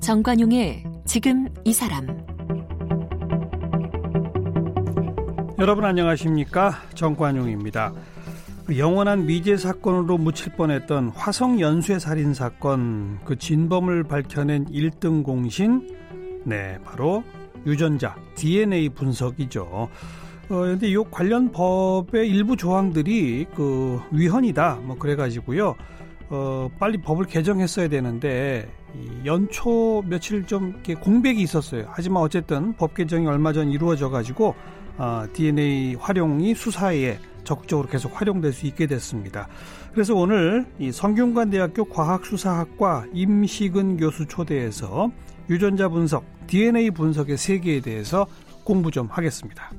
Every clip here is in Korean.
정관용의 지금 이 사람. 여러분 안녕하십니까? 정관용입니다. 그 영원한 미제 사건으로 묻힐 뻔했던 화성 연쇄 살인 사건 그 진범을 밝혀낸 1등 공신? 네 바로 유전자 DNA 분석이죠. 어 근데 이 관련 법의 일부 조항들이 그 위헌이다 뭐 그래가지고요. 어 빨리 법을 개정했어야 되는데 연초 며칠 좀 이렇게 공백이 있었어요. 하지만 어쨌든 법 개정이 얼마 전 이루어져 가지고 어, DNA 활용이 수사에 적극적으로 계속 활용될 수 있게 됐습니다. 그래서 오늘 이 성균관대학교 과학수사학과 임식은 교수 초대해서 유전자 분석, DNA 분석의 세계에 대해서 공부 좀 하겠습니다.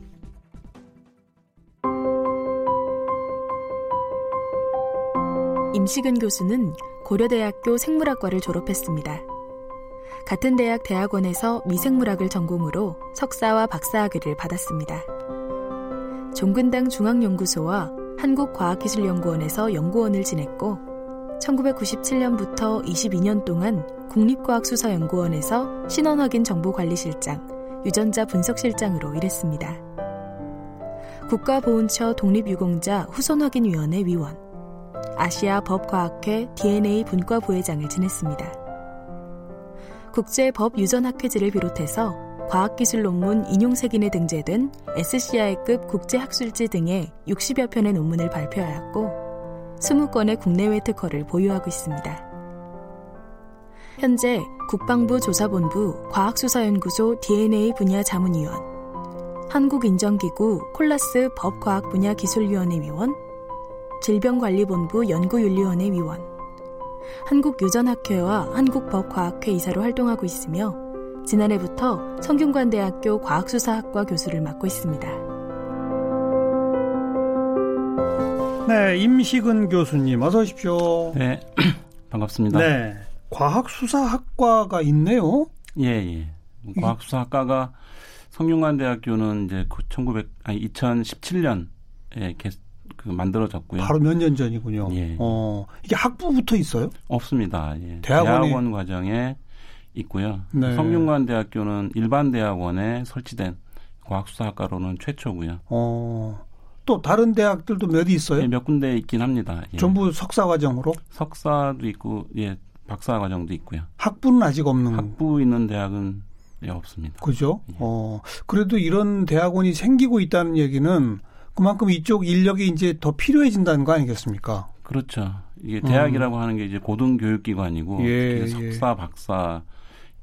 임식은 교수는 고려대학교 생물학과를 졸업했습니다. 같은 대학 대학원에서 미생물학을 전공으로 석사와 박사학위를 받았습니다. 종근당 중앙연구소와 한국과학기술연구원에서 연구원을 지냈고 1997년부터 22년 동안 국립과학수사연구원에서 신원확인 정보관리실장, 유전자 분석실장으로 일했습니다. 국가보훈처 독립유공자 후손확인위원회 위원, 아시아 법과학회 DNA 분과 부회장을 지냈습니다. 국제법유전학회지를 비롯해서 과학기술 논문 인용색인에 등재된 SCI급 국제학술지 등의 60여 편의 논문을 발표하였고 20건의 국내외 특허를 보유하고 있습니다. 현재 국방부 조사본부 과학수사연구소 DNA 분야 자문위원, 한국인정기구 콜라스 법과학 분야 기술위원회 위원, 질병관리본부 연구윤리원회 위원, 한국유전학회와 한국법과학회 이사로 활동하고 있으며 지난해부터 성균관대학교 과학수사학과 교수를 맡고 있습니다. 네, 임식은 교수님 어서 오십시오. 네, 반갑습니다. 네, 과학수사학과가 있네요. 예, 예. 과학수사학과가 성균관대학교는 이제 1900 아니 2017년에 그 만들어졌고요. 바로 몇 년 전이군요. 예. 어, 이게 학부부터 있어요? 없습니다. 예. 대학원이... 대학원 과정에 있고요. 네. 성균관대학교는 일반 대학원에 설치된 과학수사학과로는 최초고요. 어, 또 다른 대학들도 몇 있어요? 예, 몇 군데 있긴 합니다. 예. 전부 석사 과정으로? 석사도 있고, 예, 박사 과정도 있고요. 학부는 아직 없는. 학부 있는 대학은 예, 없습니다. 그죠? 예. 어, 그래도 이런 대학원이 생기고 있다는 얘기는 그만큼 이쪽 인력이 이제 더 필요해진다는 거 아니겠습니까? 그렇죠. 이게 대학이라고 음. 하는 게 이제 고등교육기관이고 예, 석사, 예. 박사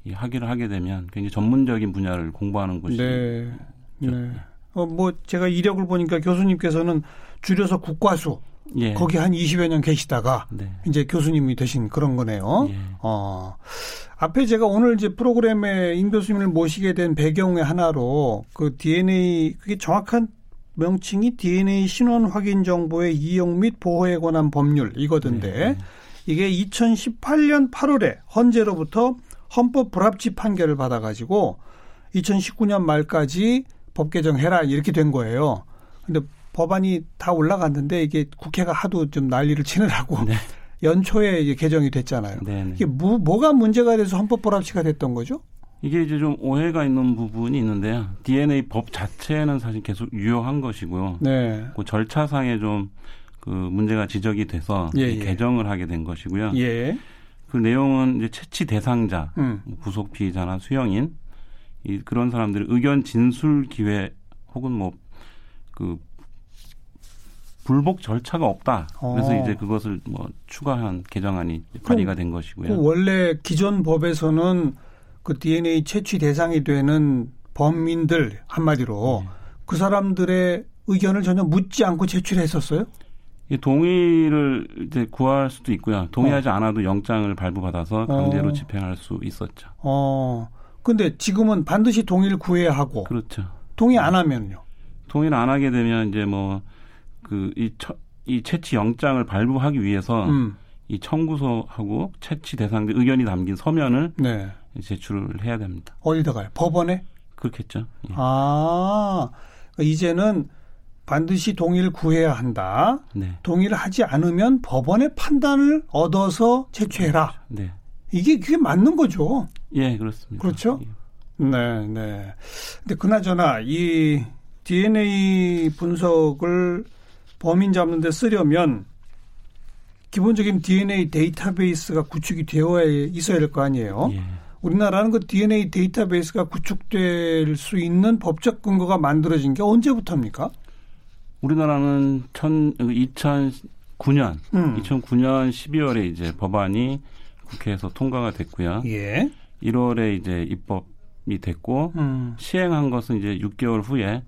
이 학위를 하게 되면 굉장히 전문적인 분야를 공부하는 곳이 네. 네. 어, 뭐 제가 이력을 보니까 교수님께서는 줄여서 국과수 예. 거기 한 20여 년 계시다가 네. 이제 교수님이 되신 그런 거네요. 예. 어. 앞에 제가 오늘 이제 프로그램에 임 교수님을 모시게 된 배경의 하나로 그 DNA 그게 정확한 명칭이 DNA 신원 확인 정보의 이용 및 보호에 관한 법률 이거던데 네. 이게 2018년 8월에 헌재로부터 헌법 불합치 판결을 받아가지고 2019년 말까지 법 개정해라 이렇게 된 거예요. 근데 법안이 다 올라갔는데 이게 국회가 하도 좀 난리를 치느라고 네. 연초에 이제 개정이 됐잖아요. 네, 네. 이게 뭐, 뭐가 문제가 돼서 헌법 불합치가 됐던 거죠? 이게 이제 좀 오해가 있는 부분이 있는데요. DNA 법 자체는 사실 계속 유효한 것이고요. 네. 그 절차상에 좀 그 문제가 지적이 돼서 예, 예. 개정을 하게 된 것이고요. 예. 그 내용은 이제 채취 대상자, 음. 뭐 구속 피의자나 수용인 이 그런 사람들의 의견 진술 기회 혹은 뭐 그 불복 절차가 없다. 그래서 어. 이제 그것을 뭐 추가한 개정안이 발의가 된그 것이고요. 원래 기존 법에서는 그 DNA 채취 대상이 되는 범인들 한마디로 네. 그 사람들의 의견을 전혀 묻지 않고 제출했었어요? 이 동의를 이제 구할 수도 있고요. 동의하지 않아도 영장을 발부받아서 강제로 어. 집행할 수 있었죠. 어. 근데 지금은 반드시 동의를 구해야 하고 그렇죠. 동의 안 하면요. 동의를 안 하게 되면 이제 뭐 그이 이 채취 영장을 발부하기 위해서 음. 이 청구서하고 채취 대상들 의견이 담긴 서면을 네. 제출을 해야 됩니다. 어디다가요? 법원에? 그렇겠죠. 예. 아, 그러니까 이제는 반드시 동의를 구해야 한다. 네. 동의를 하지 않으면 법원의 판단을 얻어서 채취해라. 네. 이게 그게 맞는 거죠. 예, 그렇습니다. 그렇죠? 예. 네, 네. 근데 그나저나 이 DNA 분석을 범인 잡는 데 쓰려면 기본적인 DNA 데이터베이스가 구축이 되어 있어야 될 거 아니에요. 예. 우리나라는 그 DNA 데이터베이스가 구축될 수 있는 법적 근거가 만들어진 게 언제부터입니까? 우리나라는 천, 2009년, 음. 2009년 12월에 이제 법안이 국회에서 통과가 됐고요. 예. 1월에 이제 입법이 됐고 음. 시행한 것은 이제 6개월 후에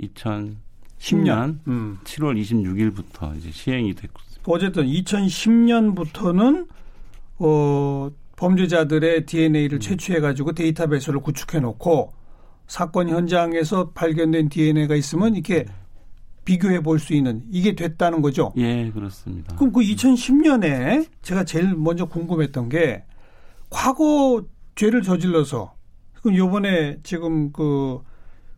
2010년 10년. 음. 7월 26일부터 이제 시행이 됐고 어쨌든 2010년부터는 어 범죄자들의 DNA를 채취해 가지고 데이터베이스를 구축해 놓고 사건 현장에서 발견된 DNA가 있으면 이렇게 비교해 볼 수 있는 이게 됐다는 거죠. 예, 그렇습니다. 그럼 그 2010년에 제가 제일 먼저 궁금했던 게 과거 죄를 저질러서 그럼 요번에 지금 그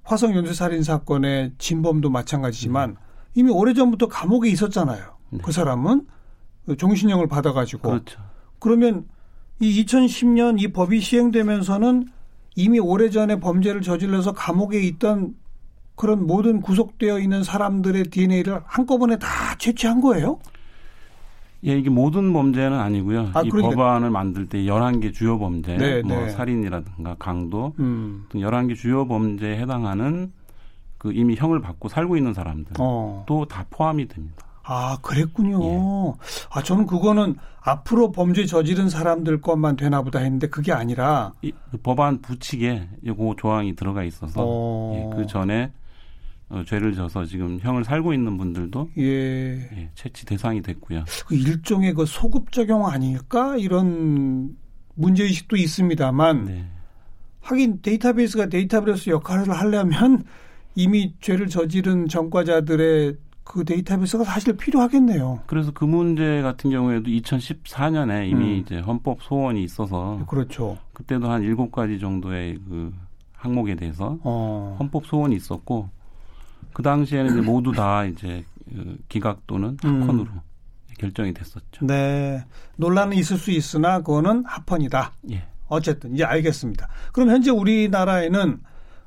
화성 연쇄 살인 사건의 진범도 마찬가지지만 이미 오래전부터 감옥에 있었잖아요. 네. 그 사람은 그 종신형을 받아 가지고 그렇죠. 그러면 이 2010년 이 법이 시행되면서는 이미 오래전에 범죄를 저질러서 감옥에 있던 그런 모든 구속되어 있는 사람들의 DNA를 한꺼번에 다 채취한 거예요? 예, 이게 모든 범죄는 아니고요. 아, 이 그러니까- 법안을 만들 때 11개 주요 범죄, 네, 뭐 네. 살인이라든가 강도 음. 등 11개 주요 범죄에 해당하는 그 이미 형을 받고 살고 있는 사람들 어. 또다 포함이 됩니다. 아, 그랬군요. 예. 아, 저는 그거는 앞으로 범죄 저지른 사람들 것만 되나 보다 했는데 그게 아니라 이, 그 법안 부칙에 그 조항이 들어가 있어서 어. 예, 그 전에 어, 죄를 져서 지금 형을 살고 있는 분들도 예. 예, 채취 대상이 됐고요. 그 일종의 그 소급 적용 아닐까 이런 문제 의식도 있습니다만 네. 하긴 데이터베이스가 데이터베이스 역할을 하려면 이미 죄를 저지른 전과자들의 그 데이터베이스가 사실 필요하겠네요. 그래서 그 문제 같은 경우에도 2014년에 이미 음. 이제 헌법 소원이 있어서 그렇죠. 그때도 한 일곱 가지 정도의 그 항목에 대해서 어. 헌법 소원이 있었고 그 당시에는 이제 모두 다 이제 그 기각 또는 음. 합헌으로 결정이 됐었죠. 네. 논란은 있을 수 있으나 그거는 합헌이다. 예. 어쨌든 이제 알겠습니다. 그럼 현재 우리나라에는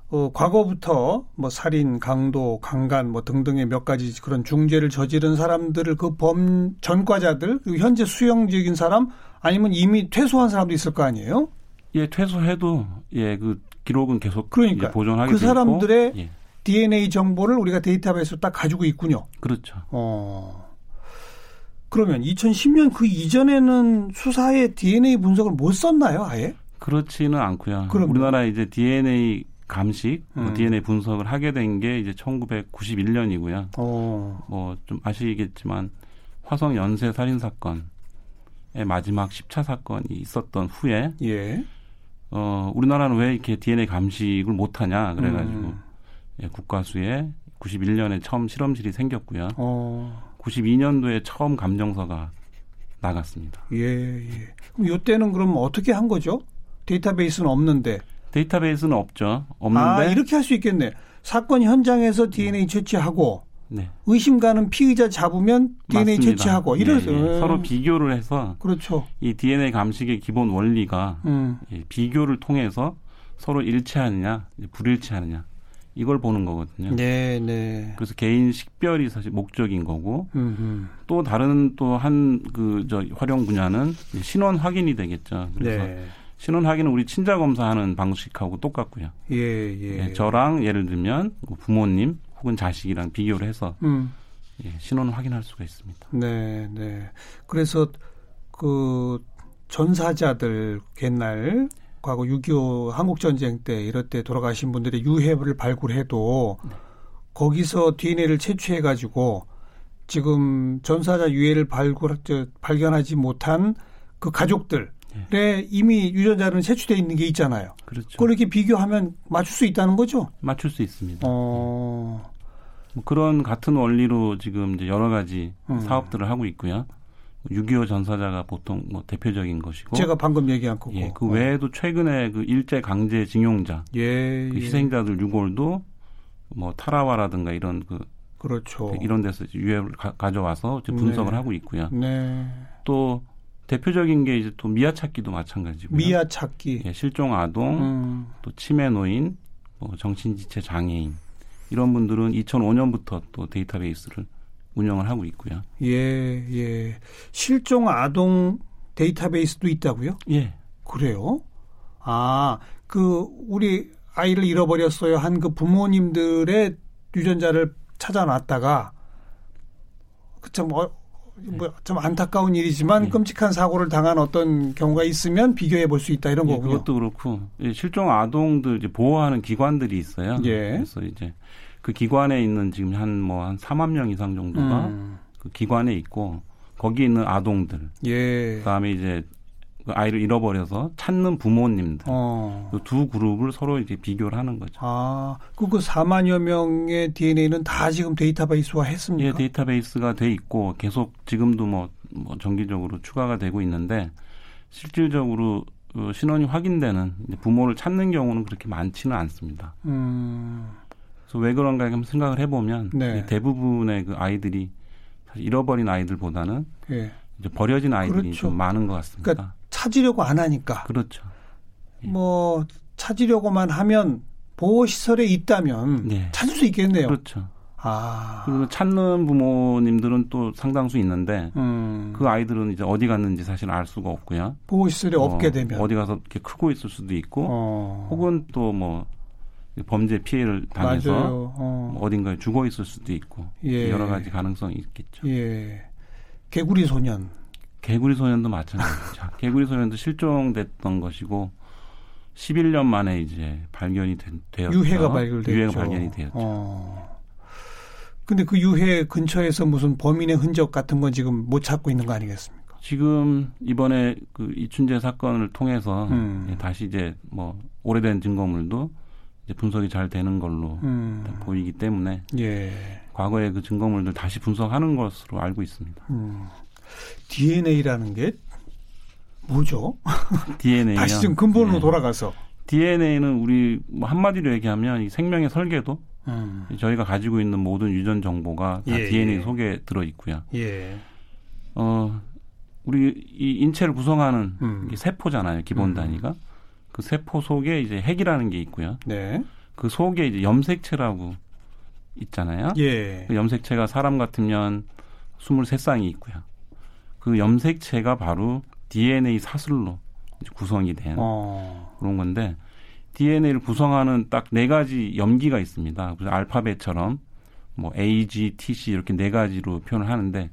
어, 과거부터 뭐 살인, 강도, 강간 뭐 등등의 몇 가지 그런 중죄를 저지른 사람들을 그 범 전과자들 그리고 현재 수용적인 사람 아니면 이미 퇴소한 사람도 있을 거 아니에요? 예, 퇴소해도 예, 그 기록은 계속 그러니까 보존하게 그 사람들의 예, DNA 정보를 우리가 데이터베이스로 딱 가지고 있군요. 그렇죠. 어. 그러면 2010년 그 이전에는 수사에 DNA 분석을 못 썼나요, 아예? 그렇지는 않고요. 그럼- 우리나라 이제 DNA 감식, 뭐 음. DNA 분석을 하게 된 게 이제 1991년이고요. 어. 뭐좀 아시겠지만 화성 연쇄 살인 사건의 마지막 10차 사건이 있었던 후에 예. 어 우리나라는 왜 이렇게 DNA 감식을 못 하냐 그래 가지고 음. 예, 국가수에 91년에 처음 실험실이 생겼고요. 어. 92년도에 처음 감정서가 나갔습니다. 예, 예. 그럼 이때는 그럼 어떻게 한 거죠? 데이터베이스는 없는데. 데이터베이스는 없죠. 없는데 아, 이렇게 할 수 있겠네. 사건 현장에서 DNA 채취하고 네, 의심 가는 피의자 잡으면 DNA 맞습니다. 채취하고 예, 이래서 예. 서로 비교를 해서 그렇죠. 이 DNA 감식의 기본 원리가 음. 예, 비교를 통해서 서로 일치하느냐, 불일치하느냐 이걸 보는 거거든요. 네, 네. 그래서 개인 식별이 사실 목적인 거고 음, 음. 또 다른 또 한 그 저 활용 분야는 신원 확인이 되겠죠. 그래서 네. 신원 확인은 우리 친자 검사하는 방식하고 똑같고요. 예, 예. 예, 저랑 예를 들면 뭐 부모님 혹은 자식이랑 비교를 해서 음. 예, 신원 확인할 수가 있습니다. 네, 네. 그래서 그 전사자들 옛날 과거 6.25 한국전쟁 때 이럴 때 돌아가신 분들의 유해를 발굴해도 거기서 DNA를 채취해가지고 지금 전사자 유해를 발굴, 저, 발견하지 못한 그 가족들의 이미 유전자는 채취되어 있는 게 있잖아요. 그렇죠. 그걸 이렇게 비교하면 맞출 수 있다는 거죠? 맞출 수 있습니다. 어, 뭐 그런 같은 원리로 지금 이제 여러 가지 음. 사업들을 하고 있고요. 6.25 전사자가 보통 뭐 대표적인 것이고 제가 방금 얘기한 거고. 예, 그 외에도 최근에 그 일제 강제 징용자 예, 그 예. 희생자들 유골도 뭐 타라와라든가 이런 그 그렇죠. 이런 데서 유해를 가, 져와서 분석을 네. 하고 있고요. 네. 또 대표적인 게 이제 또 미아 찾기도 마찬가지고요. 미아 찾기. 예, 실종 아동, 음. 또 치매 노인, 뭐 정신지체 장애인 이런 분들은 2005년부터 또 데이터베이스를 운영을 하고 있고요. 예, 예. 실종 아동 데이터베이스도 있다고요? 예, 그래요? 아, 그 우리 아이를 잃어버렸어요 한 그 부모님들의 유전자를 찾아놨다가 그참 어, 뭐좀 안타까운 일이지만 네. 끔찍한 사고를 당한 어떤 경우가 있으면 비교해 볼 수 있다 이런 예, 거군요. 그것도 그렇고 예, 실종 아동들 이제 보호하는 기관들이 있어요. 예. 그래서 이제 그 기관에 있는 지금 한 뭐한 4만 명 이상 정도가 음, 그 기관에 있고 거기 있는 아동들, 예. 그다음에 이제 그 아이를 잃어버려서 찾는 부모님들 어. 그두 그룹을 서로 이제 비교를 하는 거죠. 아, 그, 그 4만여 명의 DNA는 다 지금 데이터베이스화 예, 했습니까? 데이터베이스가 돼 있고 계속 지금도 뭐, 뭐 정기적으로 추가가 되고 있는데 실질적으로 어, 신원이 확인되는 부모를 찾는 경우는 그렇게 많지는 않습니다. 음, 그래서 왜 그런가 한번 생각을 해보면 네. 이 대부분의 그 아이들이 사실 잃어버린 아이들보다는 예. 이제 버려진 아이들이 그렇죠. 좀 많은 것 같습니다. 그러니까 찾으려고 안 하니까. 그렇죠. 예. 뭐, 찾으려고만 하면 보호 시설에 있다면 네. 찾을 수 있겠네요. 그렇죠. 아. 그리고 찾는 부모님들은 또 상당수 있는데 음, 그 아이들은 이제 어디 갔는지 사실 알 수가 없고요. 보호시설에 없게 어, 되면. 어디 가서 이렇게 크고 있을 수도 있고 어. 혹은 또 뭐 범죄 피해를 당해서. 어. 뭐 어딘가에 죽어 있을 수도 있고 예. 여러 가지 가능성이 있겠죠. 예. 개구리 소년. 개구리 소년도 마찬가지죠. 개구리 소년도 실종됐던 것이고 11년 만에 이제 발견이 된, 되었죠. 유해가 발견됐죠. 유해가 발견이 되었죠. 어. 근데 그 유해 근처에서 무슨 범인의 흔적 같은 건 지금 못 찾고 있는 거 아니겠습니까? 지금 이번에 그 이춘재 사건을 통해서 음. 예, 다시 이제 뭐 오래된 증거물도 분석이 잘 되는 걸로 음. 보이기 때문에 예. 과거의 그 증거물들 다시 분석하는 것으로 알고 있습니다. 음. DNA라는 게 뭐죠? DNA요. 다시 좀 근본으로 예. 돌아가서. DNA는 우리 뭐 한마디로 얘기하면 이 생명의 설계도 음. 저희가 가지고 있는 모든 유전 정보가 다 예, DNA 예. 속에 들어 있고요. 예. 어 우리 이 인체를 구성하는 음. 세포잖아요. 기본 음. 단위가 그 세포 속에 이제 핵이라는 게 있고요. 네. 그 속에 이제 염색체라고 있잖아요. 예. 그 염색체가 사람 같으면 23쌍이 있고요. 그 염색체가 바로 DNA 사슬로 구성이 된 어. 그런 건데 DNA를 구성하는 딱 네 가지 염기가 있습니다. 그래서 알파벳처럼 뭐 A, G, T, C 이렇게 네 가지로 표현을 하는데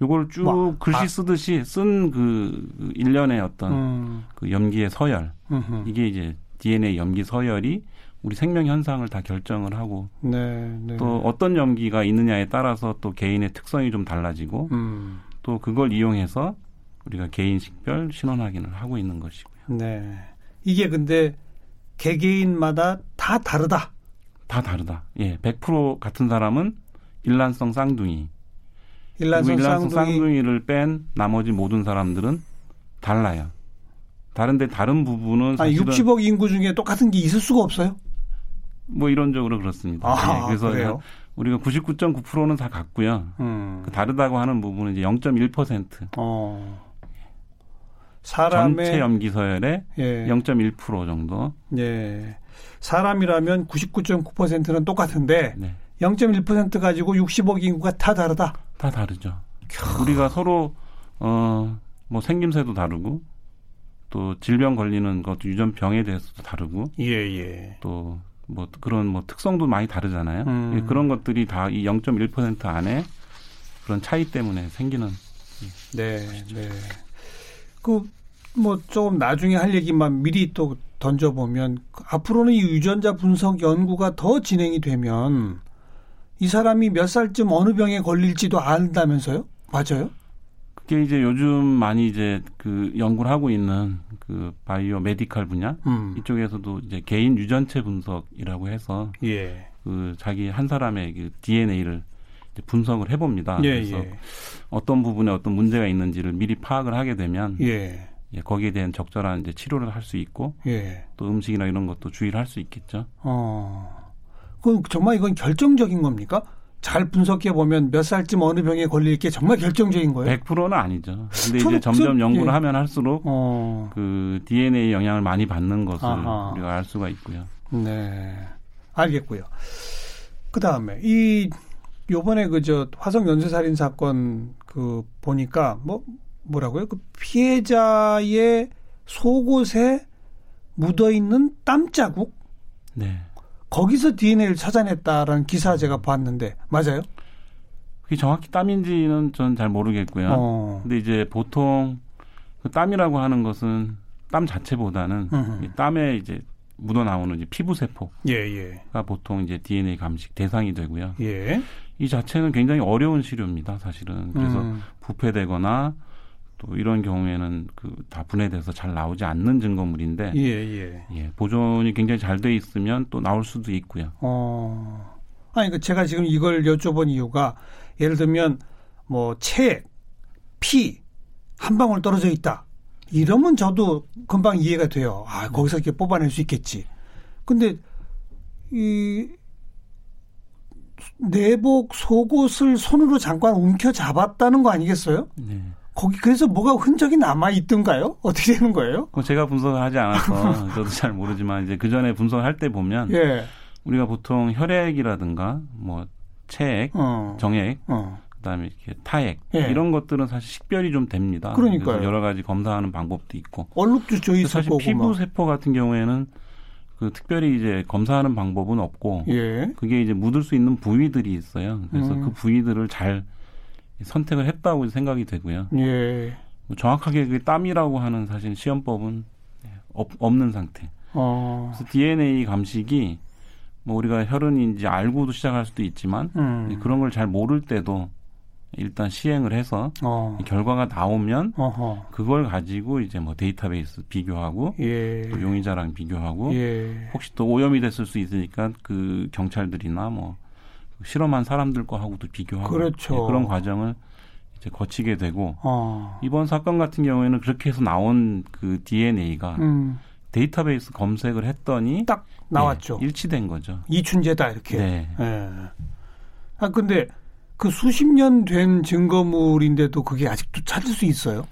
요걸 쭉 뭐, 글씨 아. 쓰듯이 쓴 그 일련의 어떤 음. 그 염기의 서열 음흠. 이게 이제 DNA 염기 서열이 우리 생명 현상을 다 결정을 하고 네, 네. 또 어떤 염기가 있느냐에 따라서 또 개인의 특성이 좀 달라지고 음. 또 그걸 이용해서 우리가 개인 식별 신원 확인을 하고 있는 것이고요. 네. 이게 근데 개개인마다 다 다르다. 다 다르다. 예, 100% 같은 사람은 일란성 쌍둥이. 일란성 일란성 쌍둥이 쌍둥이 를 뺀 나머지 모든 사람들은 달라요. 다른데 다른 부분은 사실은 60억 인구 중에 똑같은 게 있을 수가 없어요. 뭐 이론적으로 그렇습니다. 아, 예, 그래서 그래요? 우리가 99.9%는 다 같고요. 음. 그 다르다고 하는 부분은 이제 0.1% 어. 전체 사람의 염기 서열의 예. 0.1% 정도. 예. 사람이라면 99.9%는 똑같은데 네. 0.1% 가지고 60억 인구가 다 다르다. 다 다르죠. 우리가 서로 어 뭐 생김새도 다르고 또 질병 걸리는 것도 유전병에 대해서도 다르고 예, 예. 또 뭐 그런 뭐 특성도 많이 다르잖아요. 음. 예, 그런 것들이 다 이 0.1% 안에 그런 차이 때문에 생기는 네, 네. 그, 뭐, 조금 나중에 할 얘기만 미리 또 던져보면, 앞으로는 이 유전자 분석 연구가 더 진행이 되면, 이 사람이 몇 살쯤 어느 병에 걸릴지도 안다면서요? 맞아요? 그게 이제 요즘 많이 이제 그 연구를 하고 있는 그 바이오 메디칼 분야 음. 이쪽에서도 이제 개인 유전체 분석이라고 해서 예. 그 자기 한 사람의 그 DNA를 분석을 해봅니다. 예, 그래서 예. 어떤 부분에 어떤 문제가 있는지를 미리 파악을 하게 되면 예. 예, 거기에 대한 적절한 이제 치료를 할 수 있고 예. 또 음식이나 이런 것도 주의를 할 수 있겠죠. 어. 그럼 정말 이건 결정적인 겁니까? 잘 분석해 보면 몇 살쯤 어느 병에 걸릴 게 정말 결정적인 거예요. 100%는 아니죠. 근데 이제 점점 좀, 연구를 예. 하면 할수록 어. 그 DNA 영향을 많이 받는 것을 아하. 우리가 알 수가 있고요. 네. 알겠고요. 그 다음에 이 요번에 그저 화성 연쇄 살인 사건 그 보니까 뭐 뭐라고요? 그 피해자의 속옷에 묻어 있는 땀 자국 네. 거기서 DNA를 찾아냈다라는 기사 제가 봤는데 맞아요? 그게 정확히 땀인지는 전 잘 모르겠고요. 어. 근데 이제 보통 그 땀이라고 하는 것은 땀 자체보다는. 이 땀에 이제 묻어 나오는 이제 피부 세포가 예, 예. 보통 이제 DNA 감식 대상이 되고요. 예. 이 자체는 굉장히 어려운 치료입니다, 사실은. 그래서 음. 부패되거나 또 이런 경우에는 그 다 분해돼서 잘 나오지 않는 증거물인데 예, 예. 예, 보존이 굉장히 잘 돼 있으면 또 나올 수도 있고요. 어. 아니, 그 제가 지금 이걸 여쭤본 이유가 예를 들면 뭐 책, 피, 한 방울 떨어져 있다. 이러면 저도 금방 이해가 돼요. 아, 거기서 이렇게 뽑아낼 수 있겠지. 근데 이 내복 속옷을 손으로 잠깐 움켜 잡았다는 거 아니겠어요? 네. 거기 그래서 뭐가 흔적이 남아 있던가요? 어떻게 되는 거예요? 그 제가 분석을 하지 않아서 저도 잘 모르지만 이제 그 전에 분석을 할때 보면 예. 우리가 보통 혈액이라든가 뭐 체액, 어. 정액, 어. 그다음에 이렇게 타액 예. 이런 것들은 사실 식별이 좀 됩니다. 그러니까요. 그래서 여러 가지 검사하는 방법도 있고. 얼룩도 져 있을 사실 피부 막. 세포 같은 경우에는 그 특별히 이제 검사하는 방법은 없고 예. 그게 이제 묻을 수 있는 부위들이 있어요. 그래서 음. 그 부위들을 잘 선택을 했다고 생각이 되고요. 예. 뭐 정확하게 그 땀이라고 하는 사실 시험법은 없, 없는 상태. 어. 그래서 DNA 감식이 뭐 우리가 혈흔인지 알고도 시작할 수도 있지만 음. 그런 걸 잘 모를 때도 일단 시행을 해서 어. 결과가 나오면 어허. 그걸 가지고 이제 뭐 데이터베이스 비교하고 예. 또 용의자랑 비교하고 예. 혹시 또 오염이 됐을 수 있으니까 그 경찰들이나 뭐 실험한 사람들 거하고도 비교하고 그렇죠. 예, 그런 과정을 이제 거치게 되고 어. 이번 사건 같은 경우에는 그렇게 해서 나온 그 DNA가 음. 데이터베이스 검색을 했더니 딱 나왔죠. 예, 일치된 거죠. 이춘재다 이렇게. 네. 예. 아 근데 그 수십 년 된 증거물인데도 그게 아직도 찾을 수 있어요?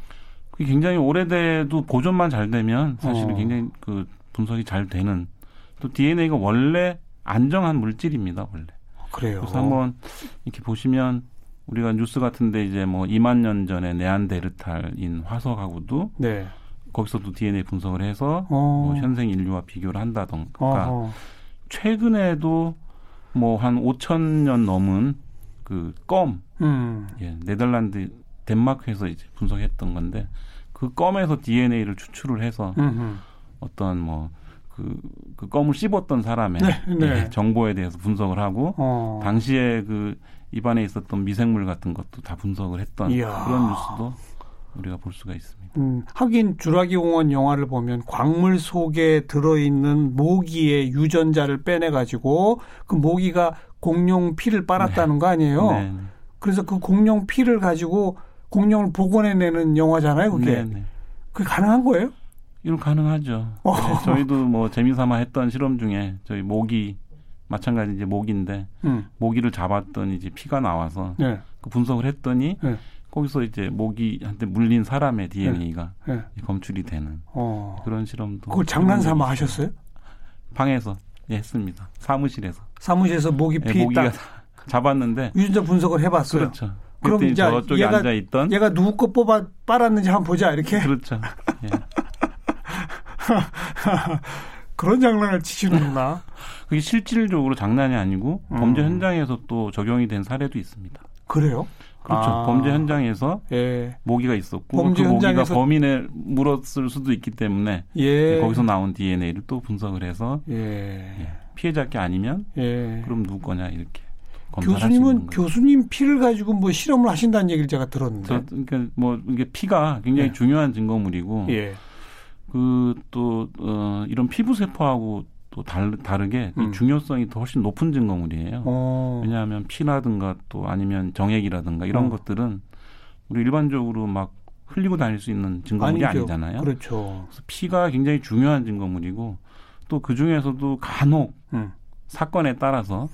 그게 굉장히 오래돼도 보존만 잘 되면 사실은 어. 굉장히 그 분석이 잘 되는 또 DNA가 원래 안정한 물질입니다 원래. 그래요. 그래서 한번 이렇게 보시면 우리가 뉴스 같은데 이제 뭐 2만 년 전에 네안데르탈인 화석하고도 네. 거기서도 DNA 분석을 해서 어. 뭐 현생 인류와 비교를 한다던가 어허. 최근에도 뭐 한 5천 년 넘은 그 껌, 음. 예, 네덜란드 덴마크에서 이제 분석했던 건데 그 껌에서 DNA를 추출을 해서 음흠. 어떤 뭐 그, 그 껌을 씹었던 사람의 네, 네. 예, 정보에 대해서 분석을 하고 어. 당시에 그 입안에 있었던 미생물 같은 것도 다 분석을 했던 이야. 그런 뉴스도 우리가 볼 수가 있습니다. 음, 하긴 주라기 공원 영화를 보면 광물 속에 들어있는 모기의 유전자를 빼내가지고 그 모기가 공룡 피를 빨았다는 거 아니에요? 네, 네. 그래서 그 공룡 피를 가지고 공룡을 복원해내는 영화잖아요, 그게. 네, 네. 그게 가능한 거예요? 이건 가능하죠. 어. 네, 저희도 뭐 재미삼아 했던 실험 중에 저희 모기 마찬가지 이제 모기인데 음, 모기를 잡았더니 이제 피가 나와서 네. 그 분석을 했더니 네. 거기서 이제 모기한테 물린 사람의 DNA가 네. 검출이 되는 어. 그런 실험도 그걸 장난삼아. 하셨어요? 방에서 예, 했습니다. 사무실에서 사무실에서 모기 예, 피 모기가 딱 잡았는데 유전자 분석을 해봤어요. 그렇죠. 그럼 이제 저쪽에 얘가- 앉아 있던 얘가 누구 거 뽑아 빨았는지 한번 보자 이렇게 그렇죠. 예. 그런 장난을 치시는구나. 그게 실질적으로 장난이 아니고 음. 범죄 현장에서 또 적용이 된 사례도 있습니다. 그래요? 그렇죠. 아. 범죄 현장에서 예. 모기가 있었고 범죄 그 모기가 범인을 물었을 수도 있기 때문에 예. 거기서 나온 DNA를 또 분석을 해서 예. 예, 피해자 게 아니면 예. 그럼 누구 거냐 이렇게 교수님은. 교수님 피를 가지고 뭐 실험을 하신다는 얘기를 제가 들었는데. 저, 그러니까 뭐 이게 피가 굉장히 예. 중요한 증거물이고 예. 그또 어, 이런 피부 세포하고 또 다르, 다르게 음. 중요성이 더 훨씬 높은 증거물이에요. 어. 왜냐하면 피라든가 또 아니면 정액이라든가 이런 어. 것들은 우리 일반적으로 막 흘리고 다닐 수 있는 증거물이 아니죠. 아니잖아요. 그렇죠. 그래서 피가 굉장히 중요한 증거물이고 또 그 중에서도 간혹 음. 사건에 따라서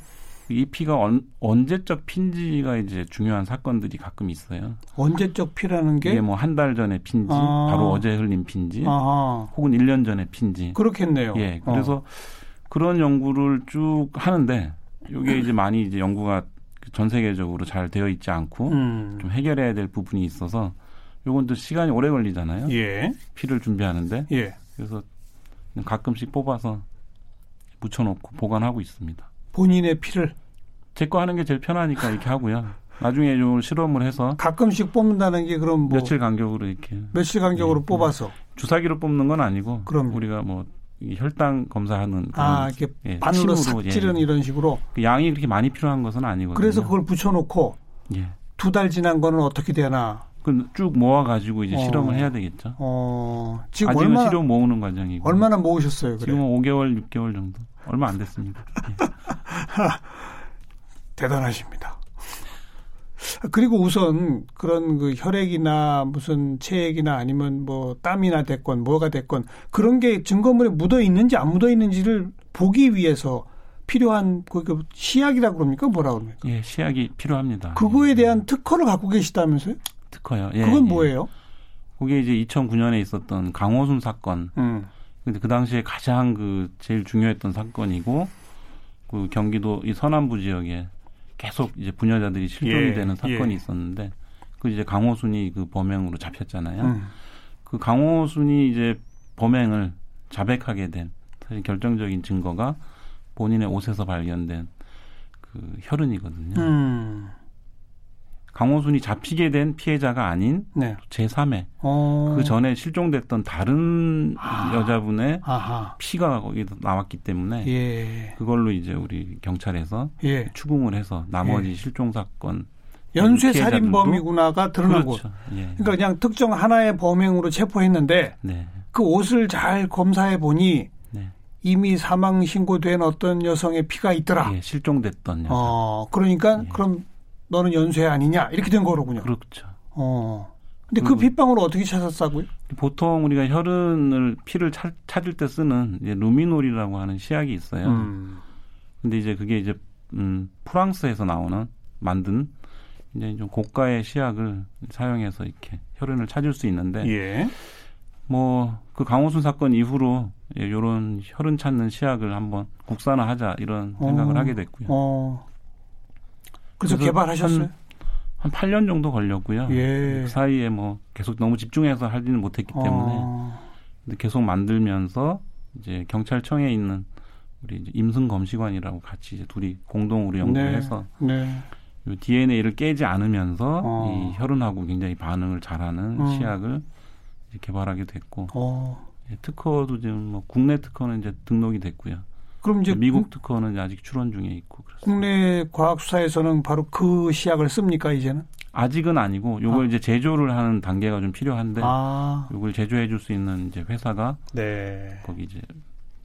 이 피가 언, 언제적 핀지가 이제 중요한 사건들이 가끔 있어요. 언제적 피라는 게 이게 뭐 한 달 전에 핀지, 아. 바로 어제 흘린 핀지, 아하. 혹은 1년 전에 핀지. 그렇겠네요. 예, 어. 그래서 그런 연구를 쭉 하는데 이게 이제 많이 이제 연구가 전 세계적으로 잘 되어 있지 않고 음. 좀 해결해야 될 부분이 있어서 요건 또 시간이 오래 걸리잖아요. 예. 피를 준비하는데 예. 그래서 가끔씩 뽑아서 묻혀놓고 보관하고 있습니다. 본인의 피를 제 거 하는 게 제일 편하니까 이렇게 하고요. 나중에 좀 실험을 해서 가끔씩 뽑는다는 게 그럼 뭐 며칠 간격으로 이렇게 며칠 간격으로 예, 뽑아서 주사기로 뽑는 건 아니고 그럼. 우리가 뭐이 혈당 검사하는 아 이렇게 예, 바늘로 싹 찌르는 예. 이런 식으로 그 양이 그렇게 많이 필요한 것은 아니거든요. 그래서 그걸 붙여놓고 예. 두달 지난 거는 어떻게 되나 그쭉 모아 가지고 이제 어. 실험을 해야 되겠죠. 어 지금 아직은 얼마나 실험 모으는 과정이고 얼마나 모으셨어요 그래 지금 5개월, 6개월 정도 얼마 안 됐습니다. 예. 대단하십니다. 그리고 우선 그런 그 혈액이나 무슨 체액이나 아니면 뭐 땀이나 됐건 뭐가 됐건 그런 게 증거물에 묻어 있는지 안 묻어 있는지를 보기 위해서 필요한 그, 그 시약이라 그럽니까 뭐라 그럽니까? 예, 시약이 필요합니다. 그거에 예. 대한 특허를 갖고 계시다면서요? 특허요. 예, 그건 예. 뭐예요? 그게 이제 2009년에 있었던 강호순 사건. 음. 근데 그 당시에 가장 그 제일 중요했던 사건이고 그 경기도 이 서남부 지역에 계속 이제 부녀자들이 실종이 예, 되는 사건이 예. 있었는데 그 이제 강호순이 그 범행으로 잡혔잖아요. 음. 그 강호순이 이제 범행을 자백하게 된 사실 결정적인 증거가 본인의 옷에서 발견된 그 혈흔이거든요. 음. 강호순이 잡히게 된 피해자가 아닌 네. 제3의 어. 그 전에 실종됐던 다른 아. 여자분의 아하. 피가 거기서 나왔기 때문에 예. 그걸로 이제 우리 경찰에서 예. 추궁을 해서 나머지 예. 실종 사건 연쇄 살인범이구나가 드러난 거. 그렇죠. 예. 그러니까 그냥 특정 하나의 범행으로 체포했는데 네. 그 옷을 잘 검사해 보니 네. 이미 사망 신고된 어떤 여성의 피가 있더라. 예, 실종됐던 여자. 어, 그러니까 예. 그럼 너는 연쇄 아니냐 이렇게 된 거로군요. 그렇죠. 어. 근데 그 그리고- 핏방울을 어떻게 찾았다고요? 보통 우리가 혈흔을 피를 찾, 찾을 때 쓰는 이제 루미놀이라고 하는 시약이 있어요. 음. 근데 이제 그게 이제 음, 프랑스에서 나오는 만든 이제 좀 고가의 시약을 사용해서 이렇게 혈흔을 찾을 수 있는데 예. 뭐그 강호순 사건 이후로 예, 요런 혈흔 찾는 시약을 한번 국산화하자 이런 생각을 어. 하게 됐고요. 어. 그래서, 그래서 개발하셨어요? 한, 한 8년 정도 걸렸고요. 예. 그 사이에 뭐 계속 너무 집중해서 하지는 못했기 때문에 어. 근데 계속 만들면서 이제 경찰청에 있는 우리 임승 검시관이라고 같이 이제 둘이 공동으로 연구해서 네. 요 DNA를 깨지 않으면서 어. 이 혈흔하고 굉장히 반응을 잘하는 어. 시약을 개발하게 됐고 어. 예, 특허도 지금 뭐 국내 특허는 이제 등록이 됐고요. 그럼 이제 미국 특허는 아직 출원 중에 있고 그렇습니다. 국내 과학 수사에서는 바로 그 시약을 씁니까 이제는? 아직은 아니고 요걸 아. 이제 제조를 하는 단계가 좀 필요한데 아. 요걸 제조해 줄 수 있는 이제 회사가 네. 거기 이제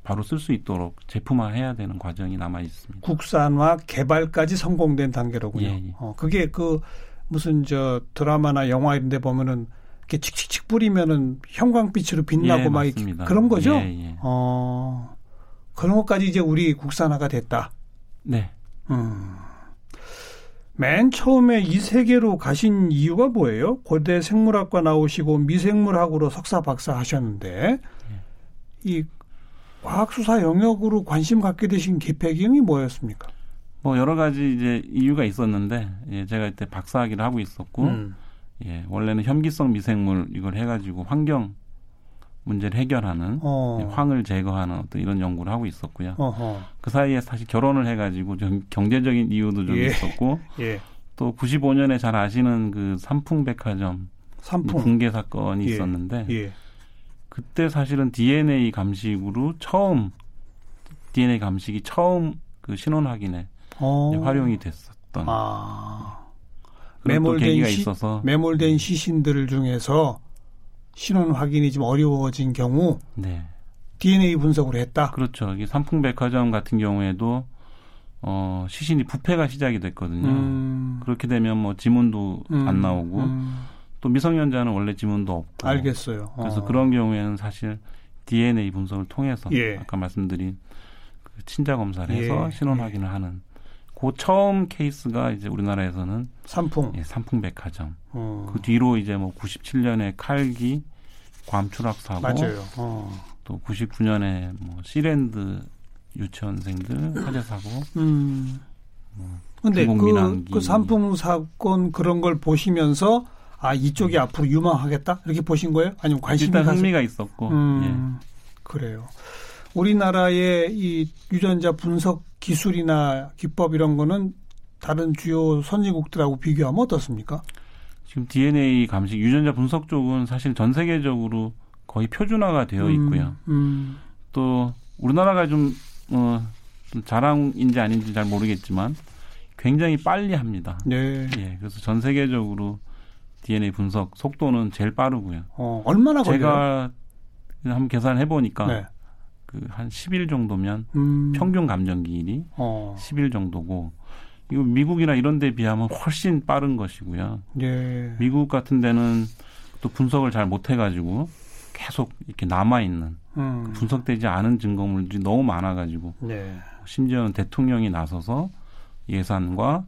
바로 쓸 수 있도록 제품화해야 되는 과정이 남아 있습니다. 국산화 개발까지 성공된 단계로군요. 예, 예. 어, 그게 그 무슨 저 드라마나 영화 이런 데 보면은 이렇게 칙칙칙 뿌리면은 형광빛으로 빛나고 예, 막 맞습니다. 그런 거죠? 예, 예. 어. 그런 것까지 이제 우리 국산화가 됐다. 네. 음. 맨 처음에 이 세계로 가신 이유가 뭐예요? 고대 생물학과 나오시고 미생물학으로 석사 박사 하셨는데 예. 이 과학수사 영역으로 관심 갖게 되신 계획이 뭐였습니까? 뭐 여러 가지 이제 이유가 있었는데 예, 제가 이때 박사학위를 하고 있었고 음. 예, 원래는 혐기성 미생물 이걸 해가지고 환경 문제를 해결하는 어. 예, 황을 제거하는 어떤 이런 연구를 하고 있었고요. 어허. 그 사이에 사실 결혼을 해가지고 좀 경제적인 이유도 좀 예. 있었고 예. 또 95년에 잘 아시는 그 삼풍백화점 삼풍. 붕괴 사건이 예. 있었는데 예. 그때 사실은 DNA 감식으로 처음 DNA 감식이 처음 그 신원 확인에 어. 활용이 됐었던 아. 매몰된 시- 있어서 매몰된 시신들 중에서 신원 확인이 좀 어려워진 경우 네. DNA 분석을 했다. 그렇죠. 이 삼풍백화점 같은 경우에도 어, 시신이 부패가 시작이 됐거든요. 음. 그렇게 되면 뭐 지문도 음. 안 나오고 음. 또 미성년자는 원래 지문도 없고. 알겠어요. 어. 그래서 그런 경우에는 사실 DNA 분석을 통해서 예. 아까 말씀드린 그 친자 검사를 해서 예. 신원 예. 확인을 하는 그 처음 케이스가 이제 우리나라에서는 삼풍, 예, 삼풍백화점. 어. 그 뒤로 이제 뭐 97년에 칼기 괌 추락 사고, 맞아요. 어. 또 99년에 뭐 시랜드 유치원생들 화재 사고. 음. 뭐 근데 그, 그 삼풍 사건 그런 걸 보시면서 아 이쪽이 음. 앞으로 유망하겠다 이렇게 보신 거예요? 아니면 관심이 일단? 흥미가 있었고. 음, 예. 그래요. 우리나라의 이 유전자 분석 기술이나 기법 이런 거는 다른 주요 선진국들하고 비교하면 어떻습니까? 지금 DNA 감식 유전자 분석 쪽은 사실 전 세계적으로 거의 표준화가 되어 음, 있고요. 음, 음. 또 우리나라가 좀, 어, 좀 자랑인지 아닌지 잘 모르겠지만 굉장히 빨리 합니다. 네. 예, 그래서 전 세계적으로 DNA 분석 속도는 제일 빠르고요. 어, 얼마나 걸려요? 제가 한번 계산해 보니까 네. 그한 10일 정도면 음. 평균 감정 기일이 어. 10일 정도고 이거 미국이나 이런 데 비하면 훨씬 빠른 것이고요. 예. 미국 같은 데는 또 분석을 잘 못해 가지고 계속 이렇게 남아 있는 음. 분석되지 않은 증거물들이 너무 많아 가지고 네. 심지어는 대통령이 나서서 예산과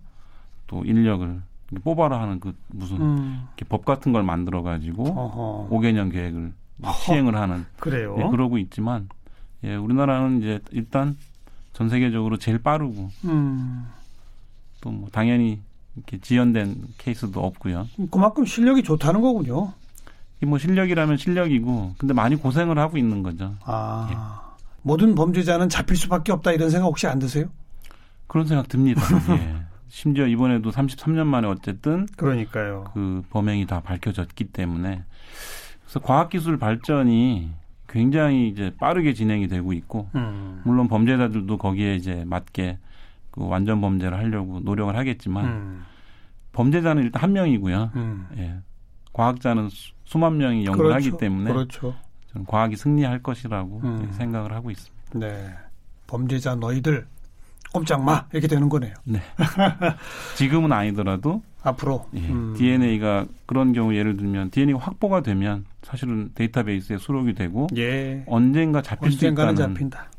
또 인력을 뽑아라 하는 그 무슨 음. 법 같은 걸 만들어 가지고 5개년 계획을 어허. 시행을 하는 그래요. 예, 그러고 있지만 예, 우리나라는 이제 일단 전 세계적으로 제일 빠르고 음. 또 뭐 당연히 이렇게 지연된 케이스도 없고요. 그만큼 실력이 좋다는 거군요. 뭐 실력이라면 실력이고 근데 많이 고생을 하고 있는 거죠. 아. 예. 모든 범죄자는 잡힐 수밖에 없다 이런 생각 혹시 안 드세요? 그런 생각 듭니다. 예. 심지어 이번에도 33년 만에 어쨌든 그러니까요. 그 범행이 다 밝혀졌기 때문에 그래서 과학기술 발전이 굉장히 이제 빠르게 진행이 되고 있고 음. 물론 범죄자들도 거기에 이제 맞게 그 완전 범죄를 하려고 노력을 하겠지만 음. 범죄자는 일단 한 명이고요. 음. 예. 과학자는 수, 만 명이 연구를 그렇죠. 하기 때문에 그렇죠. 저는 과학이 승리할 것이라고 음. 생각을 하고 있습니다. 네. 범죄자 너희들 꼼짝 마 이렇게 되는 거네요. 네. 지금은 아니더라도 앞으로 예, 음. DNA가 그런 경우 예를 들면 DNA가 확보가 되면 사실은 데이터베이스에 수록이 되고 예. 언젠가 잡힐 수 있다는 잡힌다.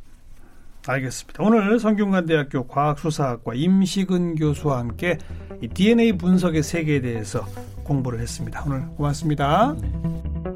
알겠습니다. 오늘 성균관대학교 과학수사학과 임식은 교수와 함께 이 DNA 분석의 세계에 대해서 공부를 했습니다. 오늘 고맙습니다. 네.